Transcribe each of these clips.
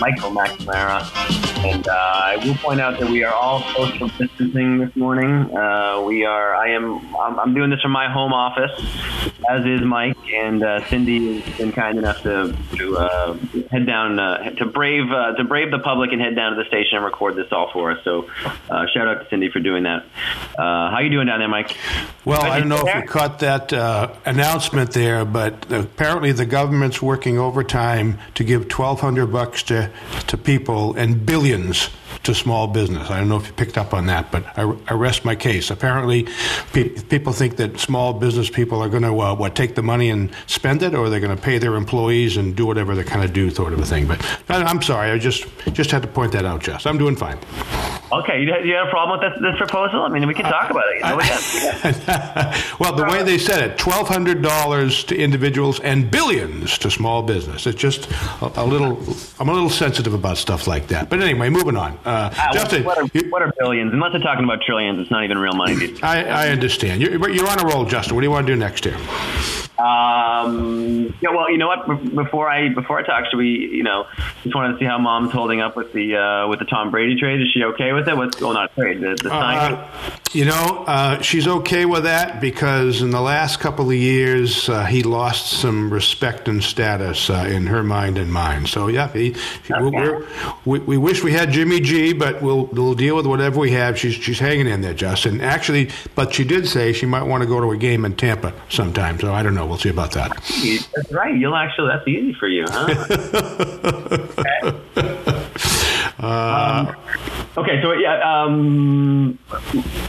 Michael McNamara. And uh, I will point out that we are all social distancing this morning. Uh, we are. I am. I'm, I'm, doing this from my home office, as is Mike. And uh, Cindy has been kind enough to to uh, head down uh, to brave uh, to brave the public and head down to the station and record this all for us. So shout out to Cindy for doing that. how you doing down there, Mike? Well, I don't know if you caught that announcement there, but apparently the government's working overtime to give 1,200 bucks to to people and billions billions to small business. I don't know if you picked up on that, but I, I rest my case. Apparently, pe- people think that small business people are going to uh, what take the money and spend it, or they're going to pay their employees and do whatever they kind of do, sort of a thing. But I'm sorry, I just just had to point that out, Jess. I'm doing fine. Okay, you, you have a problem with this, this proposal? I mean, we can talk about it. You know, we well, the way they said it, twelve hundred dollars to individuals and billions to small business. It's just a, a, little. I'm a little sensitive about stuff like that. But anyway, moving on. Uh, uh, Justin, what, are, what are billions? Unless they're talking about trillions, it's not even real money. I, I understand. You're, you're on a roll, Justin. What do you want to do next year? Um, yeah, well, you know what? Before I before I talk, should we, you know, just wanted to see how mom's holding up with the uh, with the Tom Brady trade. Is she okay with it? What's going on? Trade the, the uh, You know, uh, she's okay with that because in the last couple of years uh, he lost some respect and status uh, in her mind and mine. So yeah, he, okay. we we wish we had Jimmy G, but we'll we'll deal with whatever we have. She's she's hanging in there, Justin. Actually, but she did say she might want to go to a game in Tampa sometime. So I don't know. We'll see about that. That's right. You'll actually, that's easy for you, huh? uh, um, okay, so yeah, um,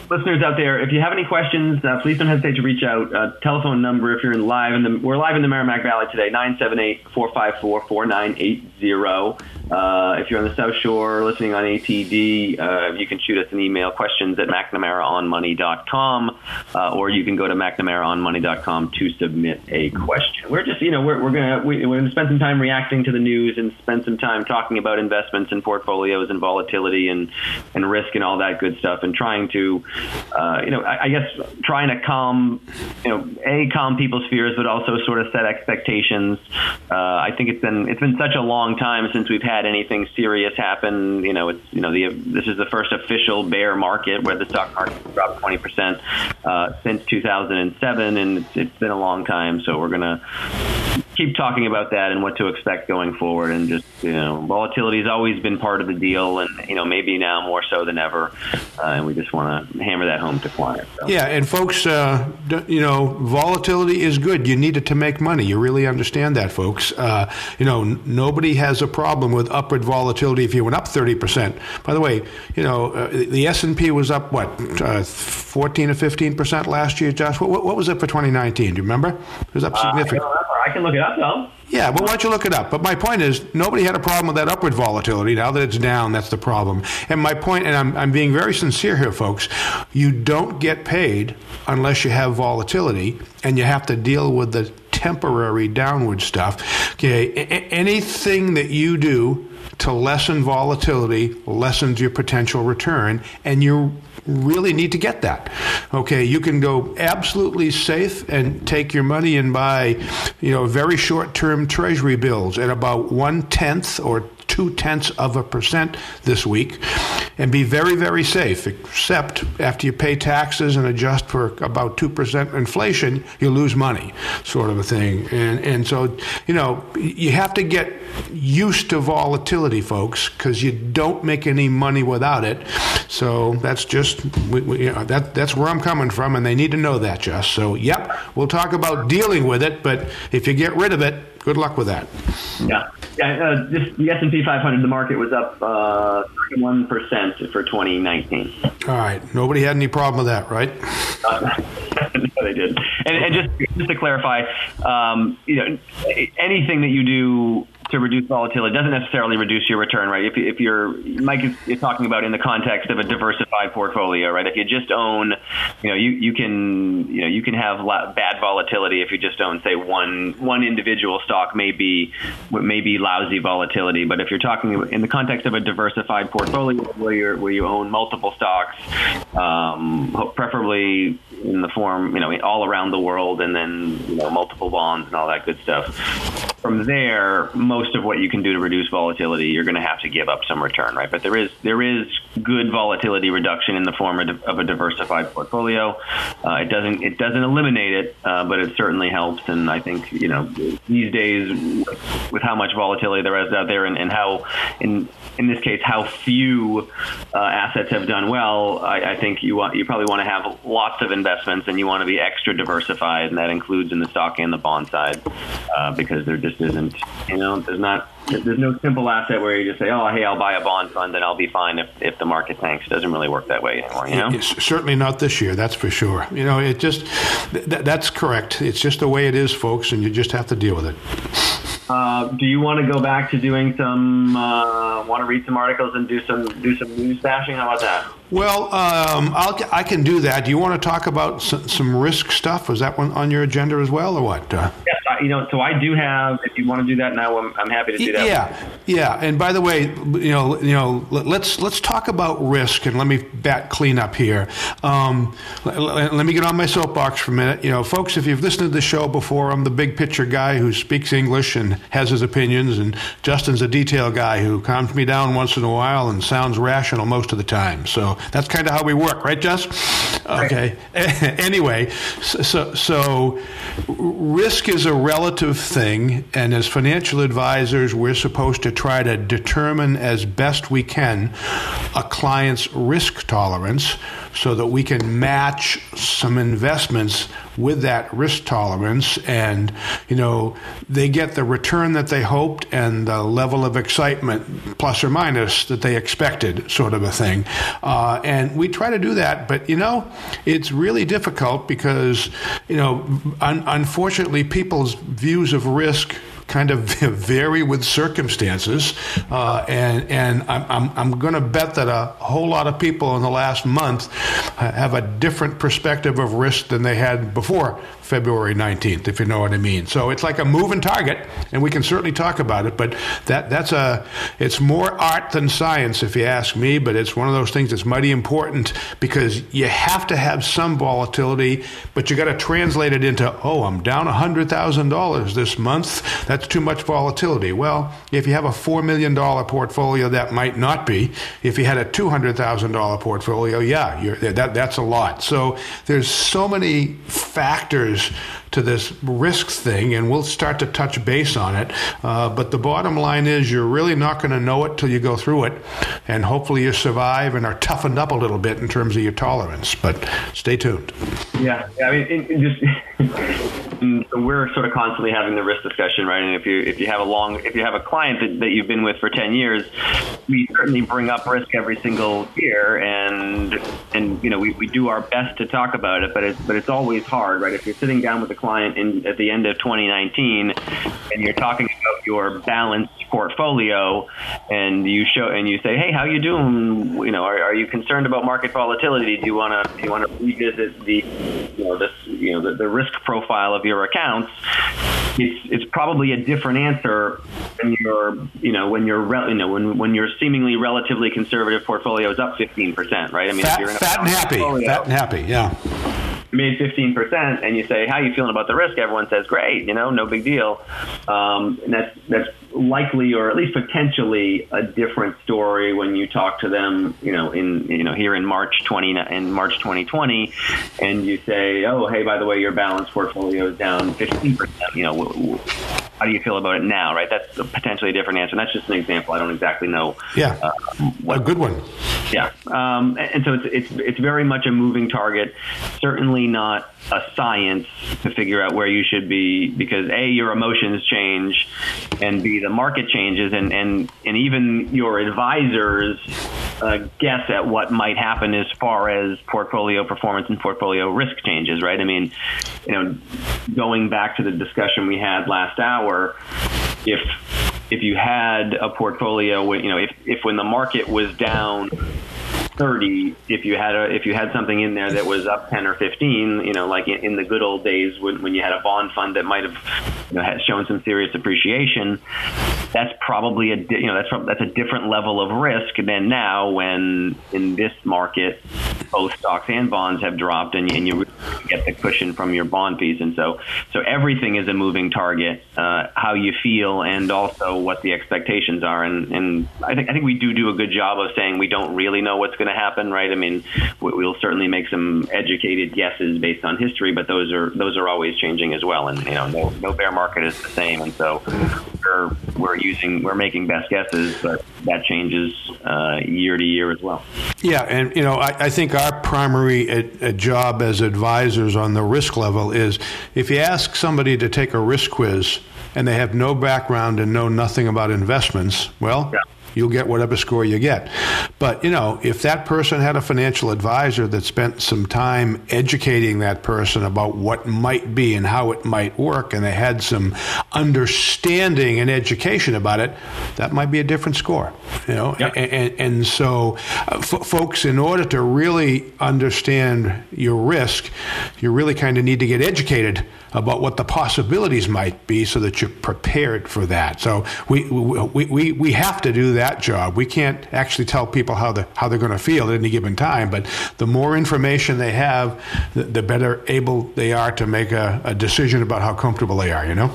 listeners out there, if you have any questions, uh, please don't hesitate to reach out. Uh, telephone number if you're in live in the we're live in the Merrimack Valley today 978-454-4980. Uh, if you're on the South Shore listening on ATD, uh, you can shoot us an email questions at McNamaraOnMoney.com uh, or you can go to McNamaraOnMoney.com to submit a question. We're just, you know, we're, we're going we, we're gonna spend some time reacting to the news and spend some time talking about investments and portfolios and volatility and, and risk and all that good stuff and trying to, uh, you know, I, I guess trying to calm, you know, A, calm people's fears, but also sort of set expectations. Uh, I think it's been, it's been such a long time since we've had anything serious happen. You know, it's you know the this is the first official bear market where the stock market dropped 20 percent uh, since 2007, and it's, it's been a long time. So we're gonna keep talking about that and what to expect going forward. And just you know, volatility has always been part of the deal, and you know maybe now more so than ever. Uh, and we just want to hammer that home to clients. So. Yeah, and folks, uh, you know, volatility is good. You need it to make money. You really understand that, folks. Uh, you know, n- nobody has a problem with upward volatility if you went up thirty percent. By the way, you know, uh, the S and P was up what uh, fourteen or fifteen percent last year. Josh, what, what was it for 2019? Do you remember? It was up uh, significantly. I can look it up though. Yeah, but why don't you look it up? But my point is, nobody had a problem with that upward volatility. Now that it's down, that's the problem. And my point, and I'm, I'm being very sincere here, folks, you don't get paid unless you have volatility, and you have to deal with the temporary downward stuff. Okay, A- anything that you do to lessen volatility lessens your potential return, and you really need to get that. Okay, you can go absolutely safe and take your money and buy, you know, very short-term Treasury bills at about one tenth or two tenths of a percent this week and be very, very safe, except after you pay taxes and adjust for about 2% inflation, you lose money, sort of a thing. And, and so, you know, you have to get used to volatility, folks, because you don't make any money without it. So that's just, we, we, you know, that, that's where I'm coming from, and they need to know that, just. So, yep, we'll talk about dealing with it, but if you get rid of it, good luck with that. Yeah, yeah. Uh, just the S and P 500, the market was up uh, 31 percent for 2019. All right, nobody had any problem with that, right? Uh, no, they did. And, and, just just to clarify, um, you know, anything that you do to reduce volatility doesn't necessarily reduce your return, right? If, if you're Mike is, is, talking about in the context of a diversified portfolio, right? If you just own, you know, you, you can you know you can have bad volatility if you just own say one one individual stock may be may be lousy volatility, but if you're talking in the context of a diversified portfolio where you where you own multiple stocks, um, preferably in the form you know all around the world, and then you know multiple bonds and all that good stuff. From there, most of what you can do to reduce volatility, you're going to have to give up some return, right? But there is there is good volatility reduction in the form of, a diversified portfolio. Uh, it doesn't it doesn't eliminate it, uh, but it certainly helps. And I think you know these days with how much volatility there is out there, and, and how in in this case how few uh, assets have done well, I, I think you want you probably want to have lots of investments, and you want to be extra diversified, and that includes in the stock and the bond side, uh, because there just isn't you know there's not there's no simple asset where you just say, oh, hey, I'll buy a bond fund and I'll be fine if, if the market tanks. It doesn't really work that way anymore, you know? It's certainly not this year, that's for sure. You know, it just, th- that's correct. It's just the way it is, folks, and you just have to deal with it. Uh, do you want to go back to doing some? Uh, want to read some articles and do some do some news bashing? How about that? Well, um, i can do that. Do you want to talk about some, some risk stuff? Is that one on your agenda as well, or what? Uh, yes, I, you know. So I do have. If you want to do that now, I'm, I'm happy to do that. Yeah, yeah. And by the way, you know, you know, let's let's talk about risk, and let me back clean up here. Um, let, let me get on my soapbox for a minute. You know, folks, if you've listened to the show before, I'm the big picture guy who speaks English and has his opinions, and Justin's a detail guy who calms me down once in a while and sounds rational most of the time. So that's kind of how we work, right, Jess? Okay. anyway, so, so risk is a relative thing, and as financial advisors, we're supposed to try to determine as best we can a client's risk tolerance so that we can match some investments with that risk tolerance. And you know they get the return that they hoped and the level of excitement plus or minus that they expected sort of a thing. Uh, and we try to do that but you know it's really difficult because you know un- unfortunately people's views of risk kind of vary with circumstances. Uh, and and I'm, I'm, I'm going to bet that a whole lot of people in the last month have a different perspective of risk than they had before February 19th, if you know what I mean. So it's like a moving target, and we can certainly talk about it. But that that's a it's more art than science, if you ask me. But it's one of those things that's mighty important because you have to have some volatility, but you got to translate it into oh, I'm down hundred thousand dollars this month. That's too much volatility. Well, if you have a four million dollar portfolio, that might not be. If you had a two hundred thousand dollar portfolio, yeah, that that's a lot. So there's so many factors to this risk thing, and we'll start to touch base on it. Uh, but the bottom line is, you're really not going to know it till you go through it, and hopefully you survive and are toughened up a little bit in terms of your tolerance. But stay tuned. Yeah, I mean, it, it just Mm, we're sort of constantly having the risk discussion, right? And if you if you have a long if you have a client that, that you've been with for ten years, we certainly bring up risk every single year, and and you know we, we do our best to talk about it, but it's but it's always hard, right? If you're sitting down with a client in at the end of 2019 and you're talking about your balanced portfolio, and you show and you say, hey, how you doing? You know, are, are you concerned about market volatility? Do you want to you want to revisit the you know this you know the, the risk profile of your accounts? It's it's probably a different answer when you're you know when you're re- you know when when your seemingly relatively conservative portfolio is up 15 percent, right? I mean, fat, fat and happy, fat and happy, yeah made 15% and you say, how you feeling about the risk? Everyone says, great, you know, no big deal. Um, and that's, that's likely or at least potentially a different story when you talk to them, you know, in, you know, here in March 20, in March 2020, and you say, oh, hey, by the way, your balance portfolio is down 15%, you know, how do you feel about it now, right? That's a potentially a different answer. And that's just an example. I don't exactly know. Yeah, uh, what, a good one. Yeah, um, and so it's, it's it's very much a moving target. Certainly not a science to figure out where you should be because a your emotions change, and b the market changes, and and and even your advisors uh, guess at what might happen as far as portfolio performance and portfolio risk changes. Right? I mean, you know, going back to the discussion we had last hour, if if you had a portfolio, you know, if, if when the market was down 30 if you had a if you had something in there that was up 10 or 15 you know like in, in the good old days when, when you had a bond fund that might have you know, shown some serious appreciation that's probably a you know that's that's a different level of risk than now when in this market both stocks and bonds have dropped and, and you get the cushion from your bond piece and so so everything is a moving target uh, how you feel and also what the expectations are and and I think I think we do do a good job of saying we don't really know what's going to happen, right? I mean, we'll certainly make some educated guesses based on history, but those are those are always changing as well. And you know, no, no bear market is the same, and so we're we're using we're making best guesses, but that changes uh, year to year as well. Yeah, and you know, I, I think our primary a, a job as advisors on the risk level is if you ask somebody to take a risk quiz and they have no background and know nothing about investments, well. Yeah you'll get whatever score you get. But, you know, if that person had a financial advisor that spent some time educating that person about what might be and how it might work, and they had some understanding and education about it, that might be a different score, you know? Yep. And, and, and, so, uh, f- folks, in order to really understand your risk, you really kind of need to get educated about what the possibilities might be so that you're prepared for that. So we, we, we, we have to do that job. We can't actually tell people how, the, how they're going to feel at any given time, but the more information they have, the, the better able they are to make a, a, decision about how comfortable they are, you know?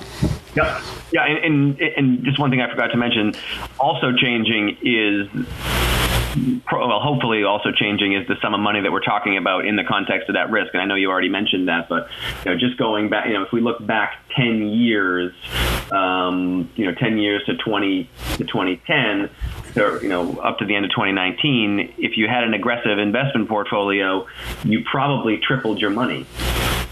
Yeah. Yeah. And, and, and just one thing I forgot to mention also changing is well, hopefully also changing is the sum of money that we're talking about in the context of that risk. And I know you already mentioned that, but you know, just going back, you know, if we look back 10 years, um, you know, 10 years to 20 to 2010, or, you know, up to the end of 2019, if you had an aggressive investment portfolio, you probably tripled your money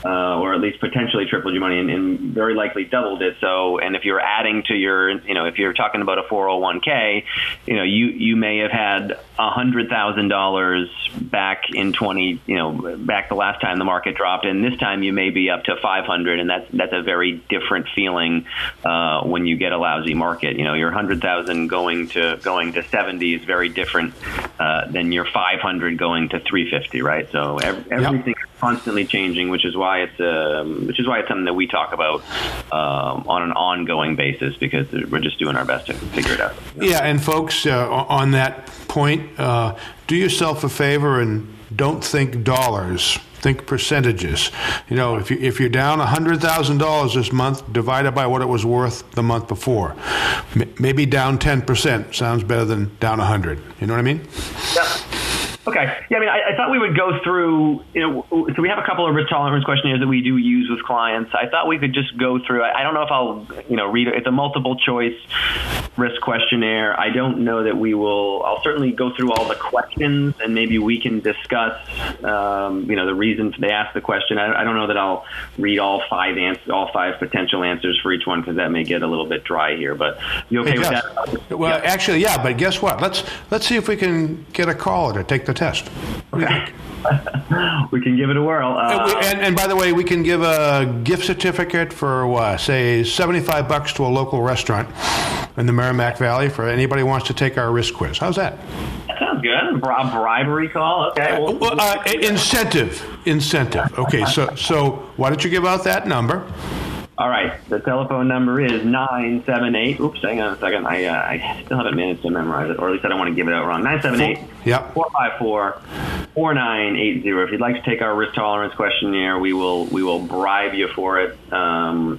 uh, or at least potentially tripled your money and, and, very likely doubled it. So, and if you're adding to your, you know, if you're talking about a 401k, you know, you, you may have had a hundred thousand dollars back in 20, you know, back the last time the market dropped. And this time you may be up to 500. And that's, that's a very different feeling, uh, when you get a lousy market, you know, your hundred thousand going to, going to 70 is very different, uh, than your 500 going to 350, right? So every, everything yep. Is constantly changing, which is why why it's um, which is why it's something that we talk about um, on an ongoing basis because we're just doing our best to figure it out. Yeah, and folks, uh, on that point, uh, do yourself a favor and don't think dollars. Think percentages. You know, if, you, if you're down $100,000 this month, divide it by what it was worth the month before. M- maybe down 10% sounds better than down 100. You know what I mean? Yeah. Okay. Yeah, I mean, I, I, thought we would go through, you know, so we have a couple of risk tolerance questionnaires that we do use with clients. I thought we could just go through, I, I don't know if I'll, you know, read it. It's a multiple choice risk questionnaire. I don't know that we will, I'll certainly go through all the questions and maybe we can discuss, um, you know, the reasons they asked the question. I, I, don't know that I'll read all five answers, all five potential answers for each one because that may get a little bit dry here, but you okay hey, with that? Well, yeah. actually, yeah, but guess what? Let's, let's see if we can get a caller to take the test. What okay. we can give it a whirl. Uh, and, and, by the way, we can give a gift certificate for, what, say, 75 bucks to a local restaurant in the Merrimack Valley for anybody who wants to take our risk quiz. How's that? That sounds good. A bribery call. Okay. Well, well uh, incentive. Incentive. Okay. So, so why don't you give out that number? All right. The telephone number is 978. Oops, hang on a second. I, uh, I still haven't managed to memorize it, or at least I don't want to give it out wrong. 978 yep. 454 4980. If you'd like to take our risk tolerance questionnaire, we will we will bribe you for it. Um,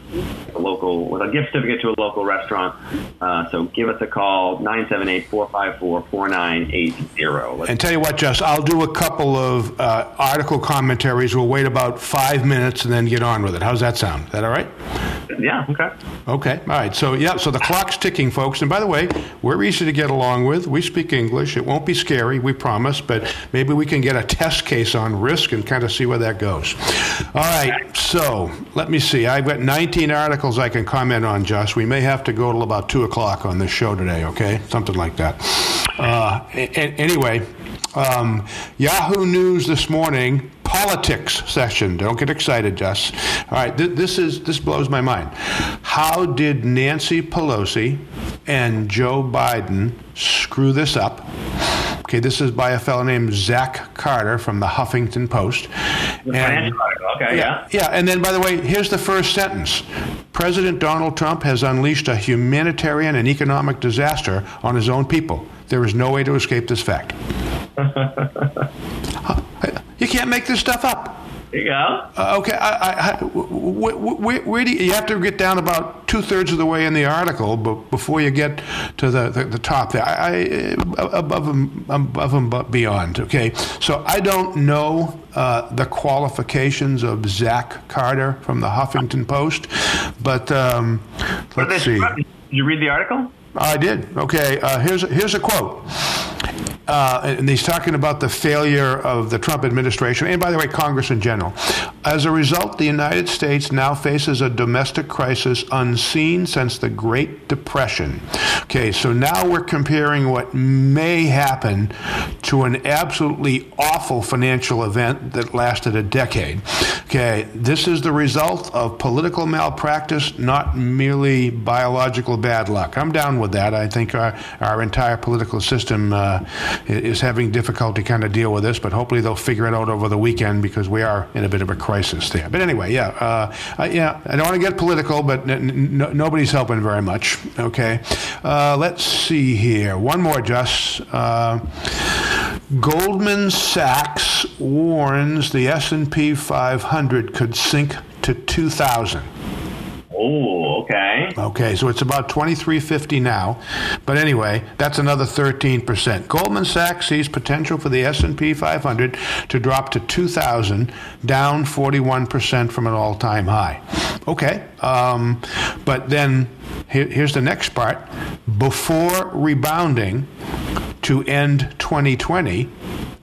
a local with a gift certificate to a local restaurant. Uh, so give us a call 978-454-4980. and tell you what, Jess, I'll do a couple of uh, article commentaries. We'll wait about five minutes and then get on with it. How's that sound? Is that all right? Yeah. Okay. Okay. All right. So yeah. So the clock's ticking, folks. And by the way, we're easy to get along with. We speak English. It won't be scary, we promise. But maybe we can get a test case on risk and kind of see where that goes. All right. So let me see. I've got 19 articles I can comment on, Josh. We may have to go till about two o'clock on this show today. Okay, something like that. Uh, anyway, um, Yahoo News this morning politics session. Don't get excited, Jess. All right, th- this is this blows my mind. How did Nancy Pelosi and Joe Biden screw this up? Okay, this is by a fellow named Zach Carter from the Huffington Post. The And, okay, yeah. Yeah, and then by the way, here's the first sentence. President Donald Trump has unleashed a humanitarian and economic disaster on his own people. There is no way to escape this fact. you can't make this stuff up. You. Uh, okay, I, I, where, where, where, do you, you, have to get down about two thirds of the way in the article, but before you get to the, the, the top there, I, I, above and above and beyond. Okay, so I don't know uh, the qualifications of Zach Carter from the Huffington Post, but um, let's see. Did you read the article? I did. Okay, uh, here's here's a quote uh, and he's talking about the failure of the Trump administration, and by the way, Congress in general. As a result, the United States now faces a domestic crisis unseen since the Great Depression. Okay, so now we're comparing what may happen to an absolutely awful financial event that lasted a decade. Okay, this is the result of political malpractice, not merely biological bad luck. I'm down with that. I think our, our entire political system uh, is having difficulty kind of deal with this, but hopefully they'll figure it out over the weekend because we are in a bit of a crisis there. But anyway, yeah, uh, I, yeah, I don't want to get political, but n- n- nobody's helping very much. Okay, uh, let's see here. One more, Just. Uh, Goldman Sachs warns the S&P 500 could sink to 2000. Oh, okay. Okay, so it's about 2350 now. But anyway, that's another 13%. Goldman Sachs sees potential for the S&P 500 to drop to 2000, down 41% from an all-time high. Okay. Um, but then here, here's the next part. Before rebounding to end 2020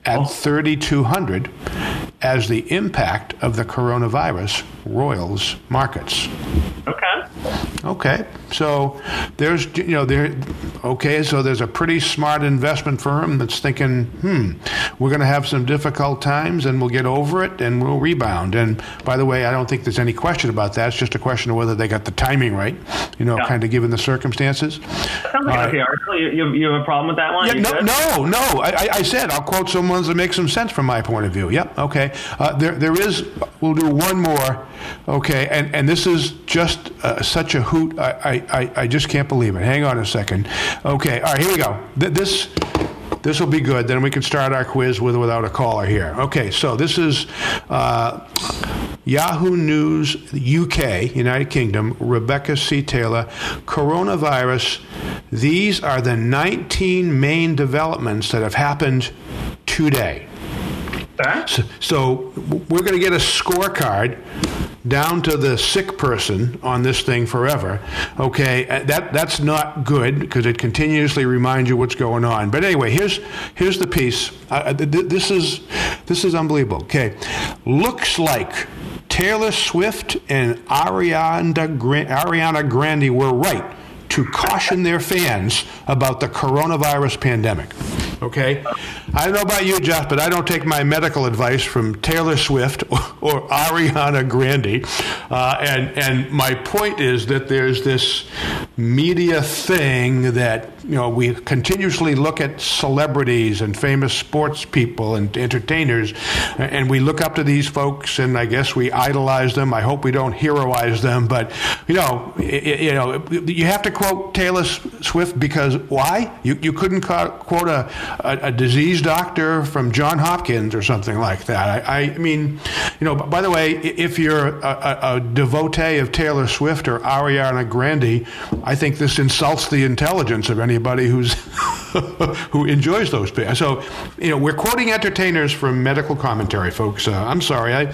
at oh. 3200 as the impact of the coronavirus roils markets. Okay. Okay. So there's you know there okay, so there's a pretty smart investment firm that's thinking, "Hmm, we're going to have some difficult times and we'll get over it and we'll rebound." And by the way, I don't think there's any question about that. It's just a question of whether they got the timing right, you know, yeah. kind of given the circumstances. That sounds like uh, okay article. You, you, you, have a problem with that one? Yeah, no, no, no. I, I said I'll quote some ones that make some sense from my point of view. Yep. Okay. Uh, there there is we'll do one more. Okay, and and this is just uh, such a hoot. I, I, I just can't believe it. Hang on a second. Okay, all right, here we go. This this will be good. Then we can start our quiz with or without a caller here. Okay, so this is uh, Yahoo News UK, United Kingdom, Rebecca C. Taylor, coronavirus These are the 19 main developments that have happened today. So, so we're going to get a scorecard down to the sick person on this thing forever. Okay, uh, that that's not good because it continuously reminds you what's going on. But anyway, here's here's the piece. Uh, th- this is this is unbelievable. Okay, looks like Taylor Swift and Ariana Ariana Grande were right to caution their fans about the coronavirus pandemic. Okay? I don't know about you, Jeff, but I don't take my medical advice from Taylor Swift or, or Ariana Grande. Uh, and, and my point is that there's this media thing that, you know, we continuously look at celebrities and famous sports people and entertainers, and we look up to these folks, and I guess we idolize them. I hope we don't heroize them, but, you know, you know, you have to quote Taylor Swift because why? You, you couldn't quote a, a, a disease doctor from John Hopkins or something like that. I, I mean, you know, by the way, if you're a, a, a devotee of Taylor Swift or Ariana Grande, I think this insults the intelligence of anybody who's who enjoys those. So, you know, we're quoting entertainers from medical commentary, folks. Uh, I'm sorry, I,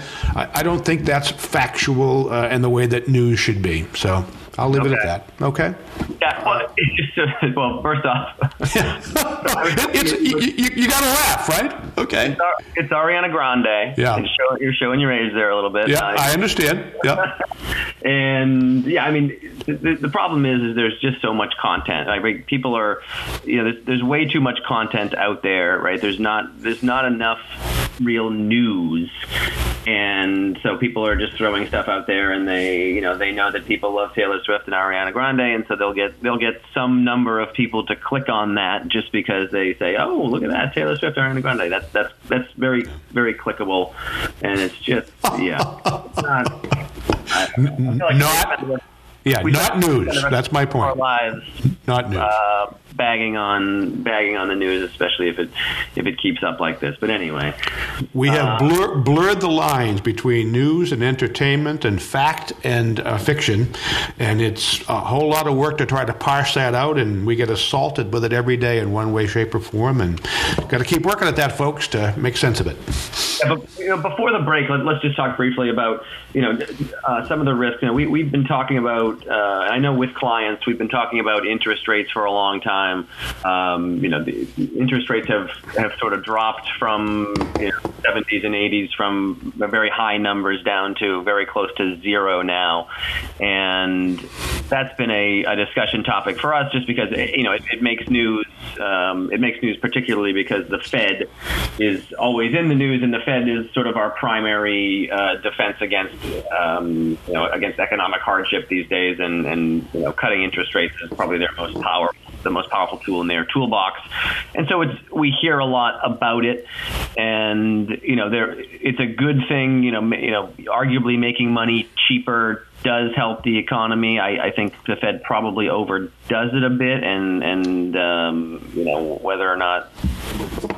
I don't think that's factual uh, in the way that news should be. So. I'll leave okay. it at that. Okay. Yeah. Well, just, well first off, it's, you, you, you got to laugh, right? Okay. It's, it's Ariana Grande. Yeah. Show, you're showing your age there a little bit. Yeah, uh, I understand. Yeah. and yeah, I mean, the, the, problem is, is there's just so much content. Like people are, you know, there's, there's way too much content out there, right? There's not there's not enough real news. And so people are just throwing stuff out there and they you know they know that people love Taylor Swift and Ariana Grande. And so they'll get they'll get some number of people to click on that just because they say oh look at that Taylor Swift Ariana Grande. That's that's that's very very clickable. And it's just yeah. It's not I, I like not yeah not news. that's my point. not news. uh, bagging on bagging on the news, especially if it if it keeps up like this. But anyway, we have uh, blur, blurred the lines between news and entertainment and fact and uh, fiction, and it's a whole lot of work to try to parse that out. And we get assaulted with it every day in one way, shape, or form. And got to keep working at that, folks, to make sense of it. Yeah, but, you know, before the break, let, us just talk briefly about you know uh, some of the risks. You know, we we've been talking about. Uh, I know with clients, we've been talking about interest rates for a long time time. Um, you know, the interest rates have, have sort of dropped from you know, 70s and 80s from very high numbers down to very close to zero now, and that's been a, a discussion topic for us just because you know it, it makes news. Um, it makes news particularly because the Fed is always in the news, and the Fed is sort of our primary uh, defense against um, you know against economic hardship these days, and and you know cutting interest rates is probably their most powerful the most powerful tool in their toolbox. And so it's we hear a lot about it, and you know, there it's a good thing. You know, you know, arguably making money cheaper does help the economy. I, I think the Fed probably overdoes it a bit, and and um, you know whether or not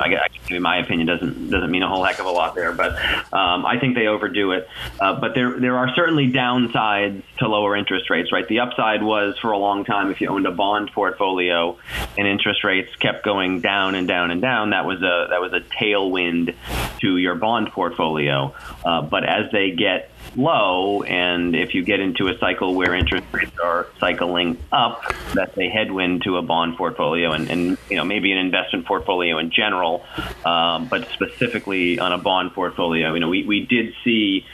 I guess, my opinion, doesn't doesn't mean a whole heck of a lot there. But um, I think they overdo it. Uh, but there there are certainly downsides to lower interest rates. Right, the upside was for a long time if you owned a bond portfolio and interest rates kept going down and down and down, that was a that was a tailwind to your bond portfolio. Uh, but as they get low, and if you get into a cycle where interest rates are cycling up, that's a headwind to a bond portfolio, and, and you know maybe an investment portfolio in general, um, but specifically on a bond portfolio. You know, we, we did see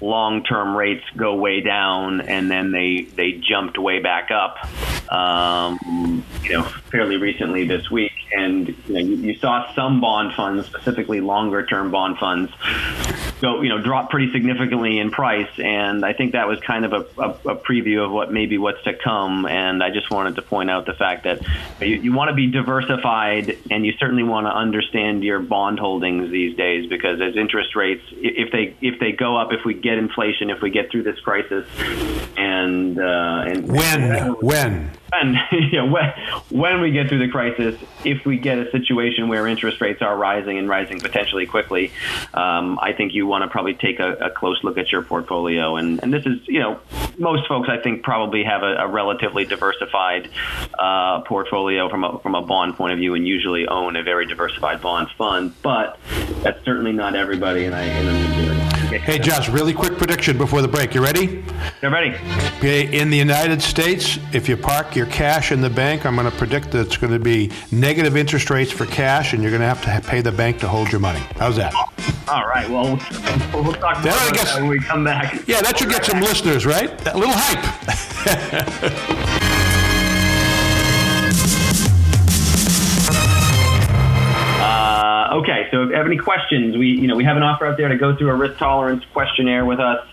long-term rates go way down, and then they they jumped way back up. Um, you know, fairly recently this week, and you, know, you, you saw some bond funds, specifically longer-term bond funds, go you know drop pretty significantly in price, and I think that was kind of a, a, a preview of what maybe what's to come. And I just wanted to point out the fact that you, you want to be diversified, and you certainly want to understand your bond holdings these days because as interest rates, if they if they go up, if we get inflation, if we get through this crisis, and uh, and when? When and you know, when, we get through the crisis, if we get a situation where interest rates are rising and rising potentially quickly, um, I think you want to probably take a, a, close look at your portfolio. And, and this is, you know, most folks I think probably have a, a relatively diversified uh, portfolio from a, from a bond point of view and usually own a very diversified bond fund. But that's certainly not everybody. And I, and Hey, Josh, really quick prediction before the break. You ready? I'm ready. Okay, in the United States, if you park your cash in the bank, I'm going to predict that it's going to be negative interest rates for cash, and you're going to have to pay the bank to hold your money. How's that? All right. Well, we'll talk about that when we come back. Yeah, that should get some listeners, right? A little hype. Okay, so if you have any questions, we you know we have an offer out there to go through a risk tolerance questionnaire with us,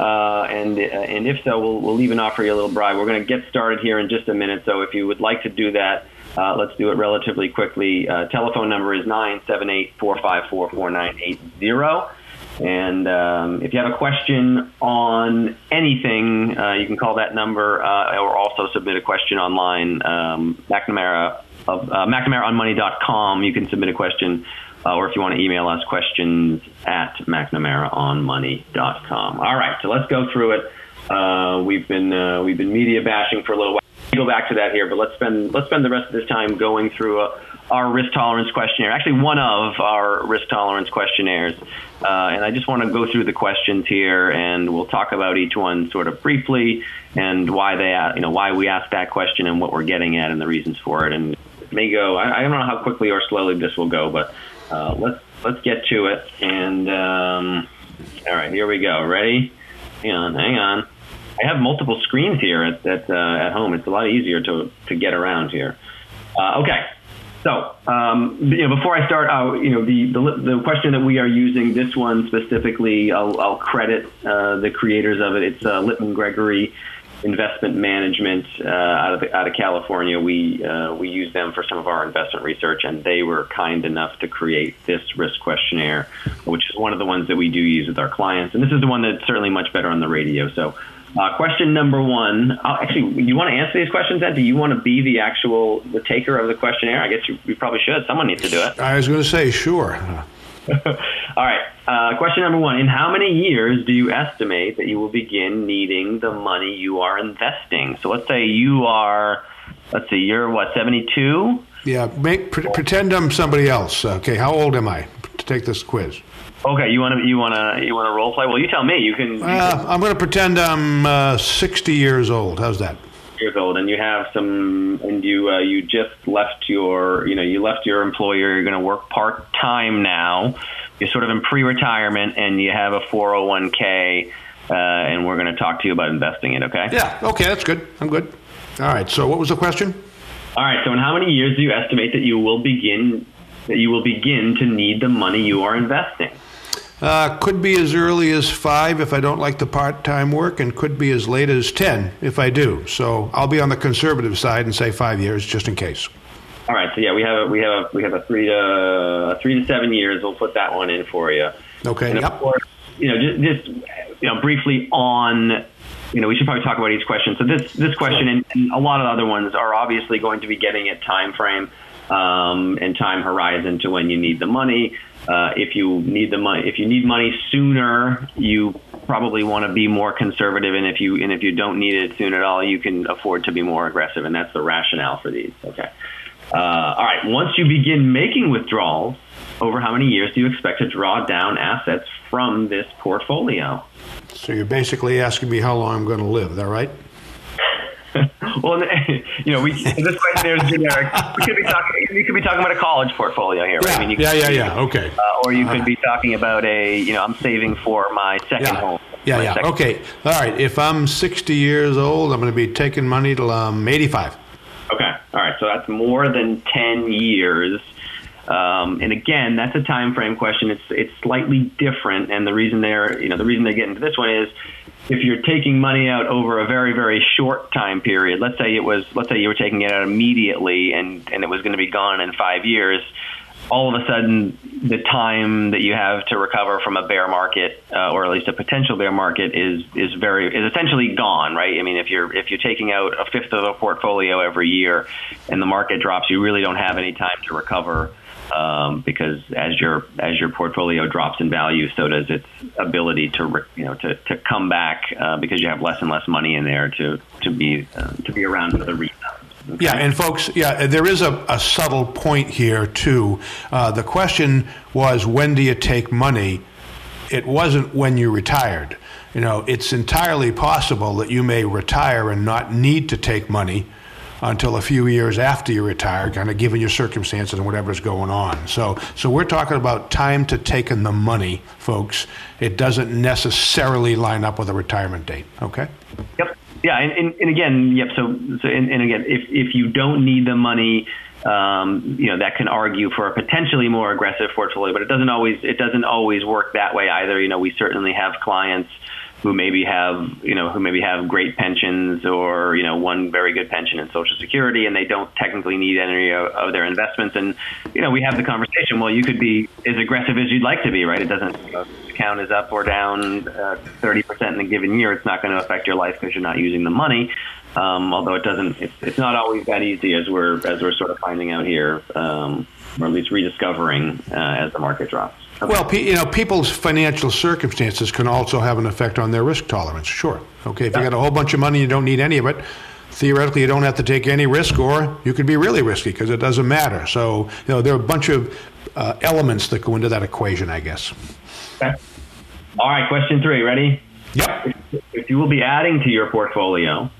uh, and uh, and if so, we'll we'll even offer you a little bribe. We're going to get started here in just a minute, so if you would like to do that, uh, let's do it relatively quickly. Uh, telephone number is 978-454-4980. And um, if you have a question on anything, uh, you can call that number or also submit a question online. Um, McNamara of uh, McNamaraOnMoney.com. You can submit a question, uh, or if you want to email us, questions at McNamaraOnMoney.com. All right, so let's go through it. Uh, we've been uh, we've been media bashing for a little while. Go back to that here, but let's spend let's spend the rest of this time going through a, our risk tolerance questionnaire. Actually, one of our risk tolerance questionnaires, uh, and I just want to go through the questions here, and we'll talk about each one sort of briefly and why they you know why we ask that question and what we're getting at and the reasons for it. And may go. I, I don't know how quickly or slowly this will go, but uh, let's let's get to it. And um, all right, here we go. Ready? Hang on, hang on. I have multiple screens here at at, uh, at home. It's a lot easier to to get around here. Uh, okay. So, um, you know, before I start, uh, you know, the, the, the question that we are using, this one specifically, I'll, I'll credit uh, the creators of it. It's uh, Litman Gregory Investment Management uh, out of out of California. We uh, we use them for some of our investment research, and they were kind enough to create this risk questionnaire, which is one of the ones that we do use with our clients. And this is the one that's certainly much better on the radio. So. Uh, question number one. Uh, actually, you want to answer these questions, Ed? Do you want to be the actual the taker of the questionnaire? I guess you, you probably should. Someone needs to do it. I was going to say, sure. All right. Uh, question number one. In how many years do you estimate that you will begin needing the money you are investing? So let's say you are, let's see, you're what, 72? Yeah, make, pre- pretend I'm somebody else. Okay, how old am I to take this quiz? Okay, you want to you want to you want to role play? Well, you tell me. You can. You uh, can I'm going to pretend I'm uh, 60 years old. How's that? Years old, and you have some, and you uh, you just left your, you know, you left your employer. You're going to work part time now. You're sort of in pre-retirement, and you have a 401k, uh, and we're going to talk to you about investing it. Okay? Yeah. Okay, that's good. I'm good. All right. So, what was the question? All right. So, in how many years do you estimate that you will begin that you will begin to need the money you are investing? Uh, could be as early as five if I don't like the part time work, and could be as late as 10 if I do. So I'll be on the conservative side and say five years just in case. All right. So yeah, we have a, we have a, we have a three to three to seven years. We'll put that one in for you. Okay. And of yep. course, you know, just, just you know, briefly on you know, we should probably talk about each question. So this this question and, and, a lot of other ones are obviously going to be getting at time frame um, and time horizon to when you need the money. Uh, if you need the money, if you need money sooner, you probably want to be more conservative, and if you and if you don't need it soon at all, you can afford to be more aggressive, and that's the rationale for these. Okay. Uh, all right. Once you begin making withdrawals, over how many years do you expect to draw down assets from this portfolio? So you're basically asking me how long I'm going to live. Is that right? well, you know, we this question is generic. We could be talking. You could be talking about a college portfolio here, right? Yeah, I mean, you yeah, yeah, yeah. Okay. Uh, or you could be talking about a, you know, I'm saving for my second yeah. home. Yeah, yeah. Second. Okay. All right. If I'm 60 years old, I'm going to be taking money till I'm 85. Okay. All right. So that's more than 10 years. Um, and again, that's a time frame question. It's it's slightly different, and the reason they're you know the reason they get into this one is if you're taking money out over a very very short time period. Let's say it was let's say you were taking it out immediately, and and it was going to be gone in five years. All of a sudden, the time that you have to recover from a bear market, uh, or at least a potential bear market, is is very is essentially gone, right? I mean, if you're if you're taking out a fifth of a portfolio every year, and the market drops, you really don't have any time to recover um, because as your as your portfolio drops in value, so does its ability to you know to, to come back uh, because you have less and less money in there to to be uh, to be around for the rebound. Okay. Yeah, and folks, yeah, there is a, a subtle point here too. Uh, the question was, when do you take money? It wasn't when you retired. You know, it's entirely possible that you may retire and not need to take money until a few years after you retire, kind of given your circumstances and whatever's going on. So, so we're talking about time to take in the money, folks. It doesn't necessarily line up with a retirement date. Okay. Yep. Yeah, and, and, and again, yep. So, so and, and again, if if you don't need the money. Um, you know that can argue for a potentially more aggressive portfolio, but it doesn't always it doesn't always work that way either. You know, we certainly have clients who maybe have you know who maybe have great pensions or you know one very good pension in Social Security, and they don't technically need any of, of their investments. And you know we have the conversation. Well, you could be as aggressive as you'd like to be, right? It doesn't you know, count is up or down uh, thirty percent in a given year. It's not going to affect your life because you're not using the money. Um, although it doesn't, it's, it's not always that easy as we're as we're sort of finding out here, um, or at least rediscovering uh, as the market drops. Well, you know, people's financial circumstances can also have an effect on their risk tolerance. Sure. Okay, if you got a whole bunch of money, you don't need any of it. Theoretically, you don't have to take any risk, or you could be really risky because it doesn't matter. So, you know, there are a bunch of uh, elements that go into that equation, I guess. Okay. All right, question three. Ready? Yep. If you will be adding to your portfolio,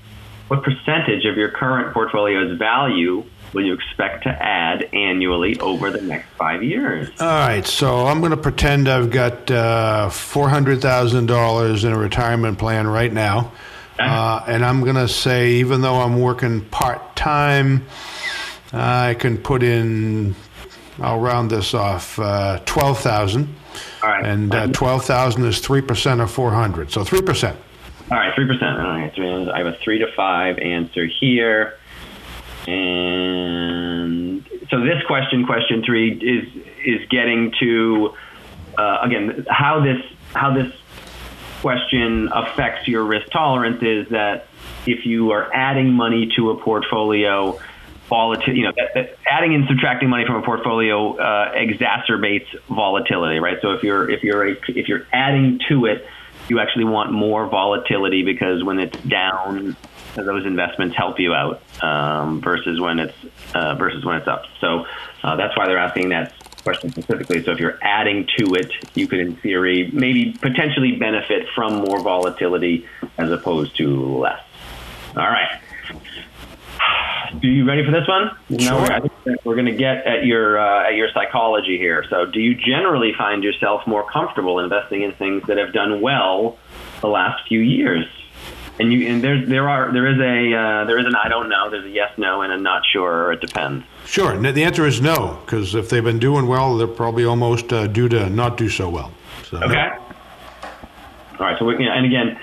what percentage of your current portfolio's value will you expect to add annually over the next five years? All right, so I'm going to pretend I've got uh, $400,000 in a retirement plan right now. Uh, and I'm going to say, even though I'm working part time, I can put in, I'll round this off, uh, 12,000. All right. And uh, 12,000 is 3% of 400. So 3%. All right, 3%. All right, so I have a 3 to 5 answer here. And so this question, question three, is is getting to uh, again how this how this question affects your risk tolerance is that if you are adding money to a portfolio, volatility, you know, adding and subtracting money from a portfolio uh, exacerbates volatility, right? So if you're if you're a, if you're adding to it, you actually want more volatility because when it's down, those investments help you out um, versus when it's uh, versus when it's up. So uh, that's why they're asking that question specifically. So if you're adding to it, you could, in theory, maybe potentially benefit from more volatility as opposed to less. All right. Are you ready for this one? Sure. No, I think we're going to get at your uh, at your psychology here. So, do you generally find yourself more comfortable investing in things that have done well the last few years? And you and there there are there is a uh, there is an I don't know. There's a yes no and a not sure. Or it depends. Sure. The answer is no because if they've been doing well, they're probably almost uh, due to not do so well. So, okay. No. All right. So we, and again,